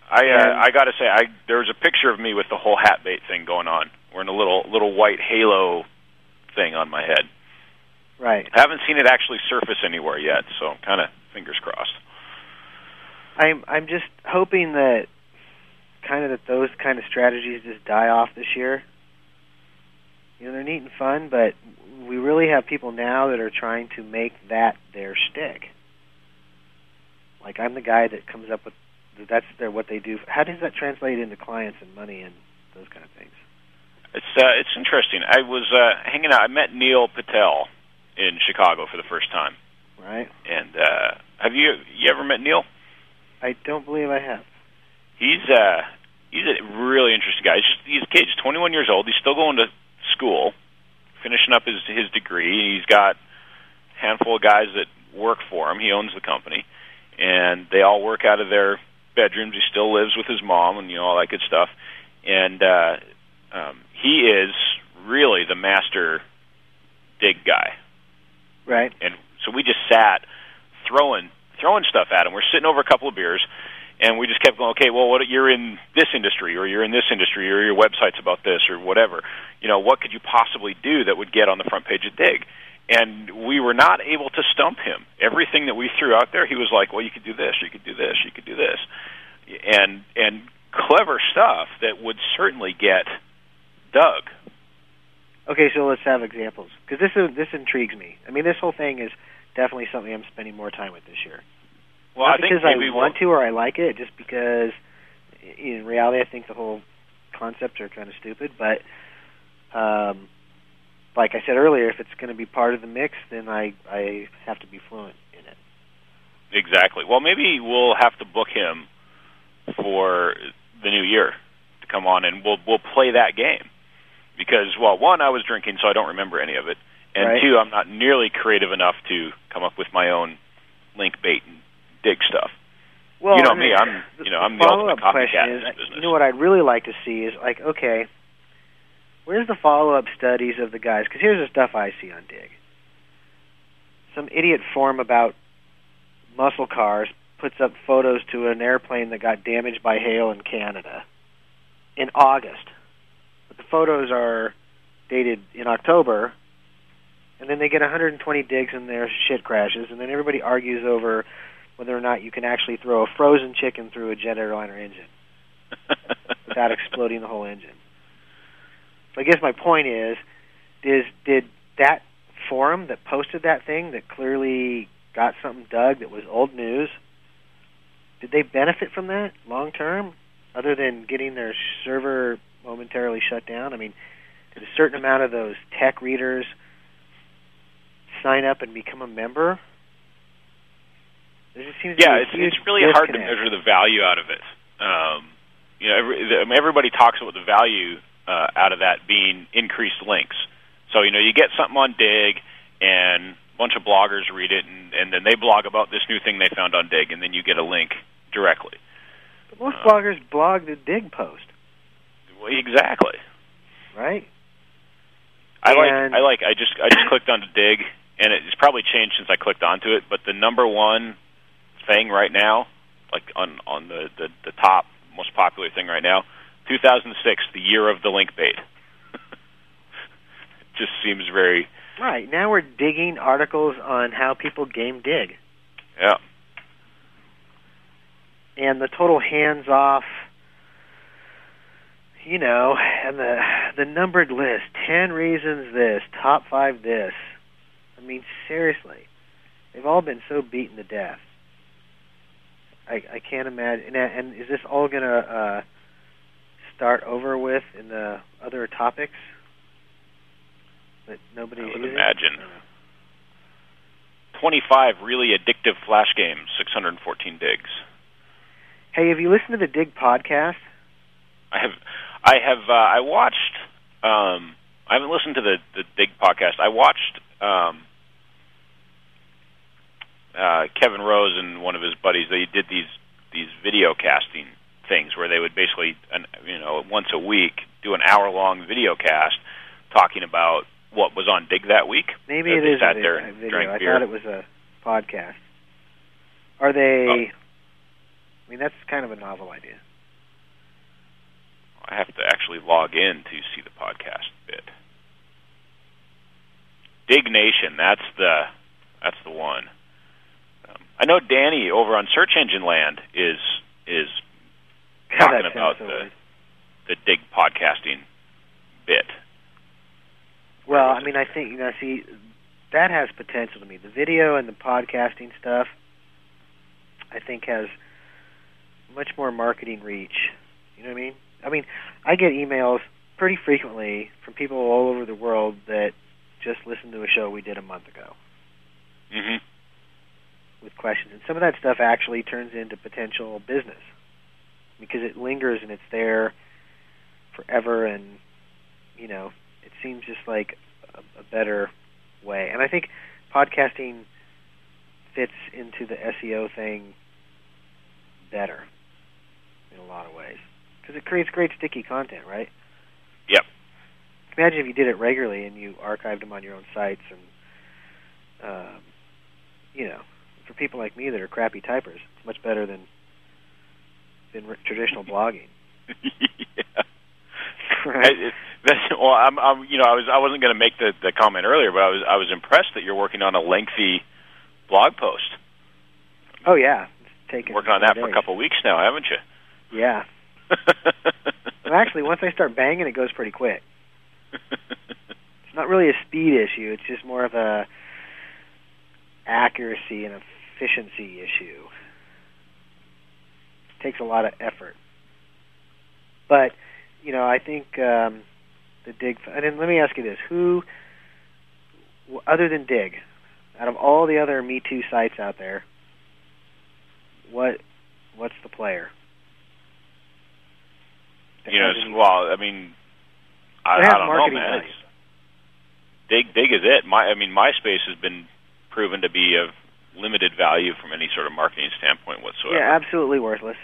I uh, I got to say, I there was a picture of me with the whole hat bait thing going on, wearing a little little white halo thing on my head. Right. I haven't seen it actually surface anywhere yet, so kind of fingers crossed. I'm I'm just hoping that kind of that those kind of strategies just die off this year. You know, they're neat and fun, but we really have people now that are trying to make that their stick. Like I'm the guy that comes up with that's their what they do. How does that translate into clients and money and those kind of things? It's uh, it's interesting. I was uh, hanging out. I met Neil Patel in Chicago for the first time. Right? And uh, have you you ever met Neil? I don't believe I have. He's uh he's a really interesting guy. He's just, he's a kid. He's 21 years old. He's still going to school, finishing up his his degree. He's got a handful of guys that work for him. He owns the company, and they all work out of their bedrooms. He still lives with his mom, and you know all that good stuff. And uh, um, he is really the master Digg guy Right? and so we just sat throwing throwing stuff at him. We're sitting over a couple of beers, and we just kept going. Okay, well, what you're in this industry, or you're in this industry, or your website's about this, or whatever. You know, what could you possibly do that would get on the front page of Digg? And we were not able to stump him. Everything that we threw out there, he was like, "Well, you could do this, you could do this, you could do this," and and clever stuff that would certainly get dug. Okay, so let's have examples because this is, this intrigues me. I mean, this whole thing is definitely something I'm spending more time with this year. Well, Not I think because I want to or I like it, just because in reality I think the whole concepts are kind of stupid. But um, like I said earlier, if it's going to be part of the mix, then I I have to be fluent in it. Exactly. Well, maybe we'll have to book him for the new year to come on, and we'll we'll play that game. Because well, one, I was drinking, so I don't remember any of it, and Right. two, I'm not nearly creative enough to come up with my own link bait and Digg stuff. Well, You know I mean, me, I'm- the- you know, I'm the the ultimate copycat question in this uh, business. You know what I'd really like to see is like, okay, where's the follow-up studies of the guys? Because here's the stuff I see on Digg. Some idiot forum about muscle cars puts up photos to an airplane that got damaged by hail in Canada in August, but the photos are dated in October. And then they get 120 digs and their shit crashes, and then everybody argues over whether or not you can actually throw a frozen chicken through a jet airliner engine *laughs* without exploding the whole engine. So I guess my point is, is did that forum that posted that thing that clearly got something dug that was old news, did they benefit from that long term, other than getting their server momentarily shut down? I mean, did a certain amount of those tech readers sign up and become a member? There just seems to yeah, it's it's really hard to measure the value out of it. Um, you know, every, the, I mean, everybody talks about the value uh, out of that being increased links. So you know, you get something on Digg, and a bunch of bloggers read it, and, and then they blog about this new thing they found on Digg, and then you get a link directly. But most Uh, bloggers blog the Digg post, Well, exactly. right? I like I like I just I just *coughs* clicked onto Digg and it's probably changed since I clicked onto it, but the number one thing right now, like on on the the, the top most popular thing right now, 2006, the year of the link bait. *laughs* just seems very Right. Now we're digging articles on how people game Digg. yeah. and the total hands off you know and the the numbered list 10 reasons this top 5 this i mean seriously they've all been so beaten to death I, I can't imagine. And, and is this all going to uh, start over with in the other topics that nobody? I would using? imagine. I don't know. 25 really addictive flash games, 614 digs. Hey, have you listened to the Digg podcast? I have, I have, uh, I watched. Um, I haven't listened to the the Digg podcast. I watched um, uh, Kevin Rose and one of his buddies. They did these these video casting things where they would basically, you know, once a week do an hour long video cast talking about what was on Digg that week. Maybe it is a, there a video. I beer. thought it was a podcast. Are they? Oh. I mean, that's kind of a novel idea. I have to actually log in to see the podcast bit. Diggnation, that's the that's the one. I know Danny over on Search Engine Land is is talking about so the weird. the Digg podcasting bit. Well, I mean, I think you know, see, that has potential to me. The video and the podcasting stuff, I think, has much more marketing reach. You know what I mean? I mean, I get emails pretty frequently from people all over the world that just listened to a show we did a month ago hmm with questions, and some of that stuff actually turns into potential business because it lingers and it's there forever, and you know, it seems just like a, a better way. And I think podcasting fits into the SEO thing better in a lot of ways because it creates great sticky content, right? Yep. Imagine if you did it regularly and you archived them on your own sites, and um, you know, for people like me that are crappy typers, it's much better than than traditional *laughs* blogging. yeah. *laughs* Right? It- that's, well, I'm, I'm, you know, I was, I wasn't going to make the, the comment earlier, but I was, I was impressed that you're working on a lengthy blog post. Oh yeah, it's taken Working on that days. for a couple of weeks now, haven't you? Yeah. *laughs* Well, actually, once I start banging, it goes pretty quick. It's not really a speed issue. It's just more of a accuracy and efficiency issue. It takes a lot of effort. But, you know, I think um, the Digg. And then let me ask you this: Who, other than Digg, out of all the other Me Too sites out there, what what's the player? that you know, it's- well, I mean, I, I don't know, man. Digg, Digg is it. My, I mean, MySpace has been proven to be of limited value from any sort of marketing standpoint whatsoever. Yeah, absolutely worthless.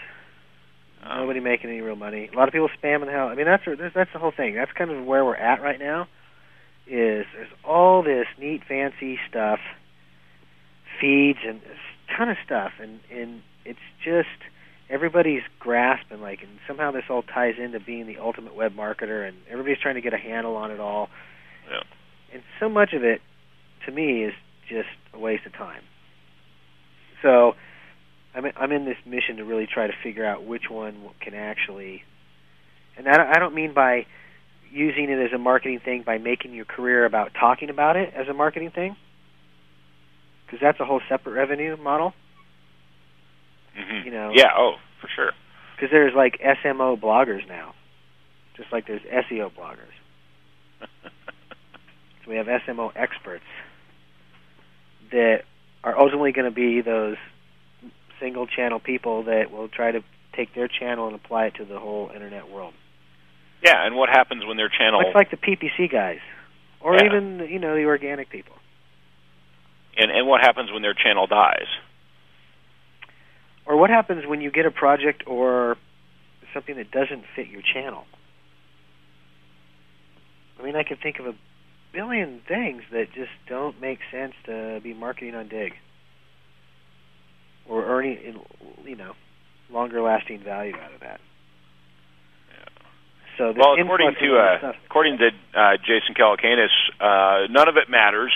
Um, Nobody making any real money. A lot of people spamming the hell. I mean, that's that's that's the whole thing. That's kind of where we're at right now. Is there's all this neat, fancy stuff, feeds and a ton of stuff, and and it's just everybody's grasping like, and somehow this all ties into being the ultimate web marketer, and everybody's trying to get a handle on it all. Yeah. And so much of it, to me, is just a waste of time. So I'm I'm in this mission to really try to figure out which one can actually, and I I don't mean by using it as a marketing thing by making your career about talking about it as a marketing thing, because that's a whole separate revenue model. mhm. you know- Yeah. Oh, for sure. Because there's like SMO bloggers now, just like there's SEO bloggers. *laughs* So we have SMO experts that are ultimately going to be those single channel people that will try to take their channel and apply it to the whole internet world. yeah, and what happens when their channel Much like the PPC guys, or Yeah. even you know the organic people. and and what happens when their channel dies? Or what happens when you get a project or something that doesn't fit your channel? I mean, I can think of a billion things that just don't make sense to be marketing on Digg or earning, you know, longer lasting value out of that. So Well, according to uh, according to uh, Jason Calacanis, uh, none of it matters.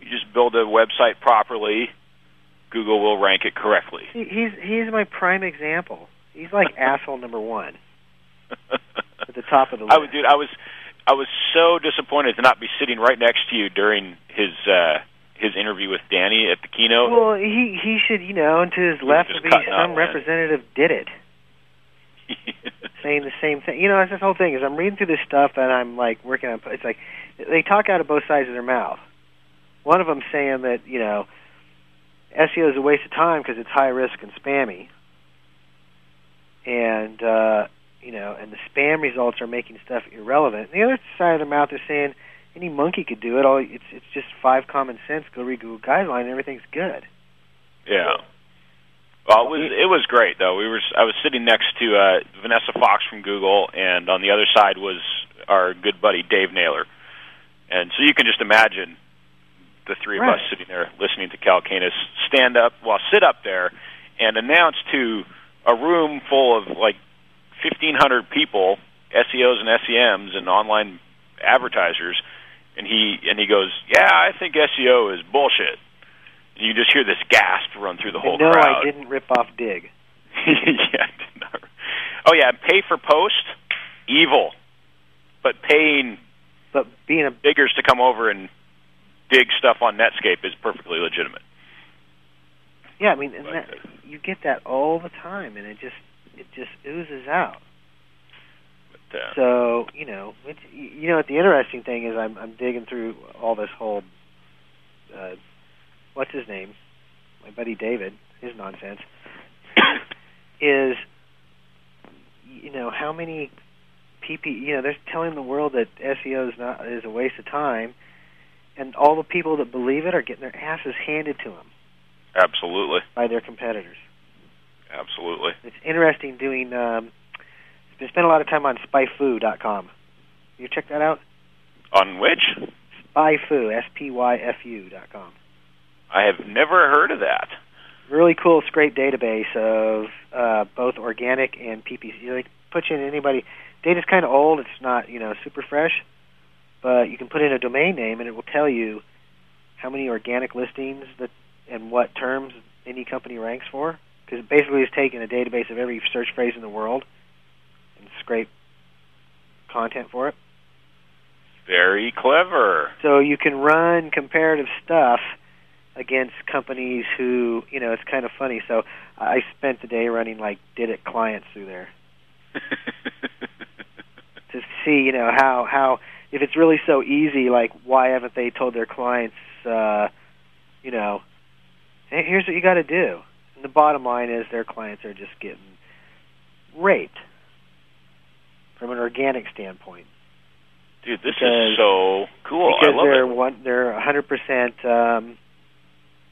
You just build a website properly. Google will rank it correctly. he, he's he's my prime example. He's like *laughs* asshole number one *laughs* at the top of the list. I was, dude, I was, I was so disappointed to not be sitting right next to you during his uh, his interview with Danny at the keynote. Well, he he should, you know, and to his was left would be up, some man. representative did it, *laughs* saying the same thing. You know, that's this whole thing. Is I'm reading through this stuff and I'm like working on. It's like they talk out of both sides of their mouth. One of them saying that you know SEO is a waste of time because it's high risk and spammy, and uh, you know, and the spam results are making stuff irrelevant. And the other side of their mouth is saying any monkey could do it. All it's it's just five common sense. Go read Google guideline, and everything's good. Yeah. Well, it was it was great though. We were I was sitting next to uh, Vanessa Fox from Google, and on the other side was our good buddy Dave Naylor. And so you can just imagine the three of Right. us sitting there listening to Calacanis stand up, well, sit up there and announce to a room full of like 1,500 people, SEOs and SEMs and online advertisers, and he and he goes, "Yeah, I think SEO is bullshit." And you just hear this gasp run through the whole no, crowd. I didn't rip off Digg. *laughs* yeah. I did not- Oh yeah, pay for post, evil, but paying But being a diggers to come over and dig stuff on Netscape is perfectly legitimate. yeah, I mean, and that, you get that all the time, and it just it just oozes out. So you know, it's, you know, what the interesting thing is, I'm I'm digging through all this whole, uh, what's his name, my buddy David, his nonsense, *coughs* is, you know, how many PP, you know, they're telling the world that SEO is not is a waste of time, and all the people that believe it are getting their asses handed to them absolutely, by their competitors. absolutely. It's interesting doing. Um, I spent a lot of time on spyfu.com. You check that out? On which Spyfu, S P Y F U dot com. I have never heard of that. Really cool, scrape database of uh, both organic and PPC. You like put in anybody. Data's kind of old. It's not you know super fresh, but you can put in a domain name and it will tell you how many organic listings that and what terms any company ranks for. Because basically, it's taking a database of every search phrase in the world and scrape content for it. Very clever. So you can run comparative stuff against companies who, you know, it's kind of funny. So I spent the day running like Did It clients through there *laughs* to see, you know, how how if it's really so easy, like why haven't they told their clients, uh, you know, hey, here's what you got to do. And the bottom line is their clients are just getting raped from an organic standpoint. Dude, this Because- is so cool. because I love they're it. one they're 100% um,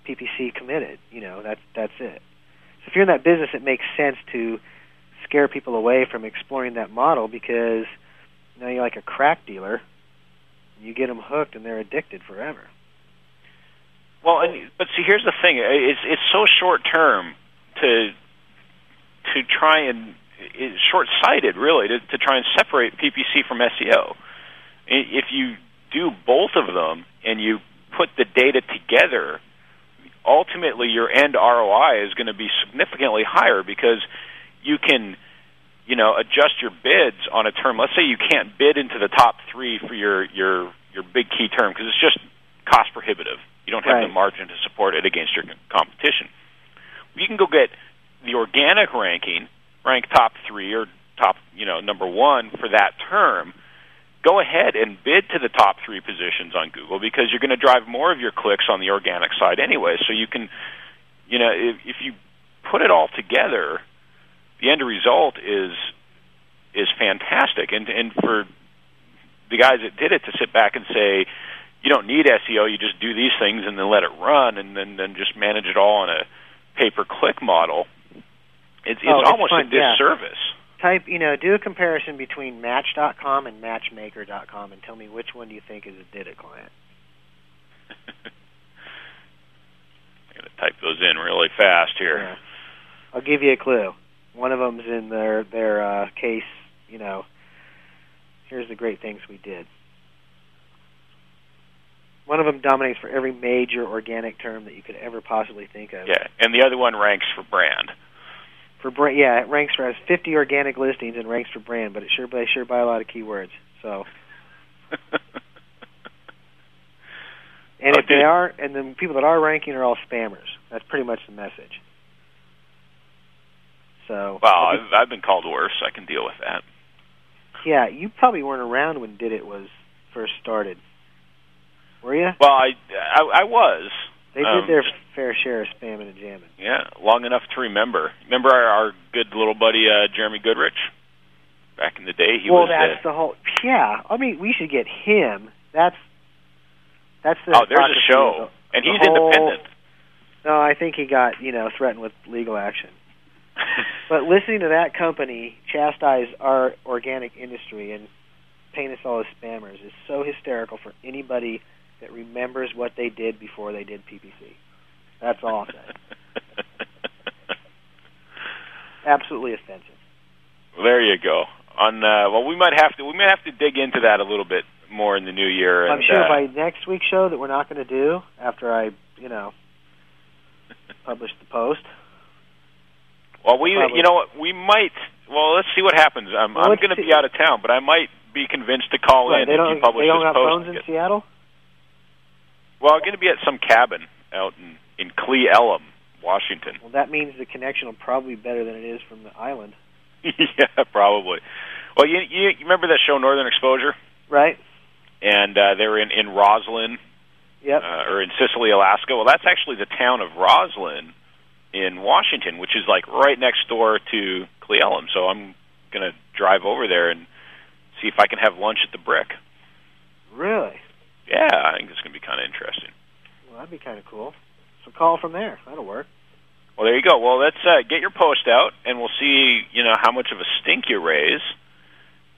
PPC committed. You know, that's that's it. So if you're in that business, it makes sense to scare people away from exploring that model because now you're like a crack dealer. You get them hooked and they're addicted forever. Well, and, but see, here's the thing: it's it's so short term to to try and it's short sighted, really, to, to try and separate PPC from SEO. If you do both of them and you put the data together, ultimately your end ROI is going to be significantly higher because you can, you know, adjust your bids on a term. Let's say you can't bid into the top three for your your your big key term because it's just cost prohibitive. You don't have Right. the margin to support it against your competition. You can go get the organic ranking, rank top three or top, you know, number one for that term. Go ahead and bid to the top three positions on Google because you're going to drive more of your clicks on the organic side anyway. So you can, you know, if, if you put it all together, the end result is is fantastic. And and for the guys that did it to sit back and say, you don't need SEO, you just do these things and then let it run, and then then just manage it all on a pay per click model. It's it's Oh, it's almost fun, a yeah. disservice. Type, you know, do a comparison between Match.com and Matchmaker.com and tell me which one do you think is a Did It client. I'm going to type those in really fast here. Yeah. I'll give you a clue. One of them's in their their uh, case. You know, here's the great things we did. One of them dominates for every major organic term that you could ever possibly think of. Yeah, and the other one ranks for brand. For brand, yeah, it ranks for has 50 organic listings and ranks for brand, but it sure they sure buy a lot of keywords. So *laughs* And if they are, and the people that are ranking are all spammers. That's pretty much the message. So, think- I've, I've been called worse. I can deal with that. yeah, you probably weren't around when Did It was first started, were you? Well, I I, I was. They um, did their fair share of spamming and jamming. Yeah, long enough to remember. Remember our, our good little buddy uh, Jeremy Goodrich back in the day. He well, was Well, that's the, the whole. Yeah, I mean, we should get him. That's that's the. oh, there's a show, the- and the he's whole- independent. No, I think he got you know threatened with legal action. *laughs* But listening to that company chastise our organic industry and paint us all as spammers is so hysterical for anybody that remembers what they did before they did PPC. That's all I'll say. *laughs* Absolutely offensive. Well, there you go. On uh, well, we might have to we might have to dig into that a little bit more in the new year. And, I'm sure uh, by next week's show that we're not going to do after I, you know, *laughs* publish the post. Well, we Probably. you know what we might. Well, let's see what happens. I'm, Well, I'm going to be out of town, but I might be convinced to call in if you publish they don't this have post. phones in Seattle. Well, I'm going to be at some cabin out in in Cle Elum, Washington. Well, that means the connection will probably be better than it is from the island, *laughs* yeah, probably. Well, you, you you remember that show Northern Exposure, right? and uh, they were in in Roslyn Yep. uh, or in Cicely, Alaska. Well, that's actually the town of Roslyn in Washington, which is like right next door to Cle Elum. So I'm going to drive over there and see if I can have lunch at the Brick. really? Yeah, I think it's going to be kind of interesting. Well, that'd be kind of cool. So call from there. That'll work. Well, there you go. Well, let's uh, get your post out, and we'll see. You know how much of a stink you raise,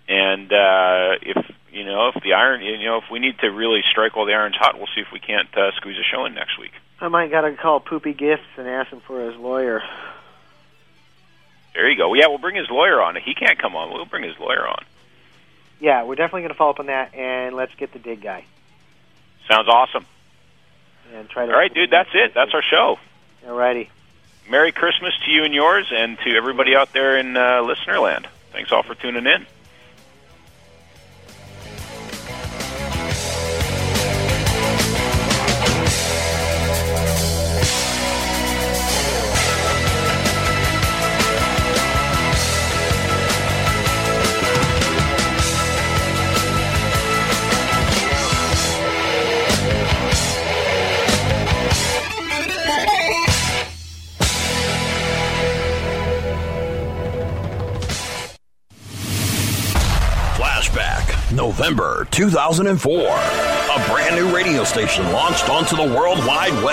and uh, if you know if the iron, you know, if we need to really strike while the iron's hot, we'll see if we can't uh, squeeze a show in next week. I might gotta call Poopy Gifts and ask him for his lawyer. There you go. Yeah, we'll bring his lawyer on. He can't come on. We'll bring his lawyer on. Yeah, we're definitely gonna follow up on that, and let's get the Digg guy Sounds awesome. and try to. All right, dude. That's it. That's our show. All righty. Merry Christmas to you and yours, and to everybody out there in uh, listener land. Thanks all for tuning in. November 2004. A brand new radio station launched onto the World Wide Web.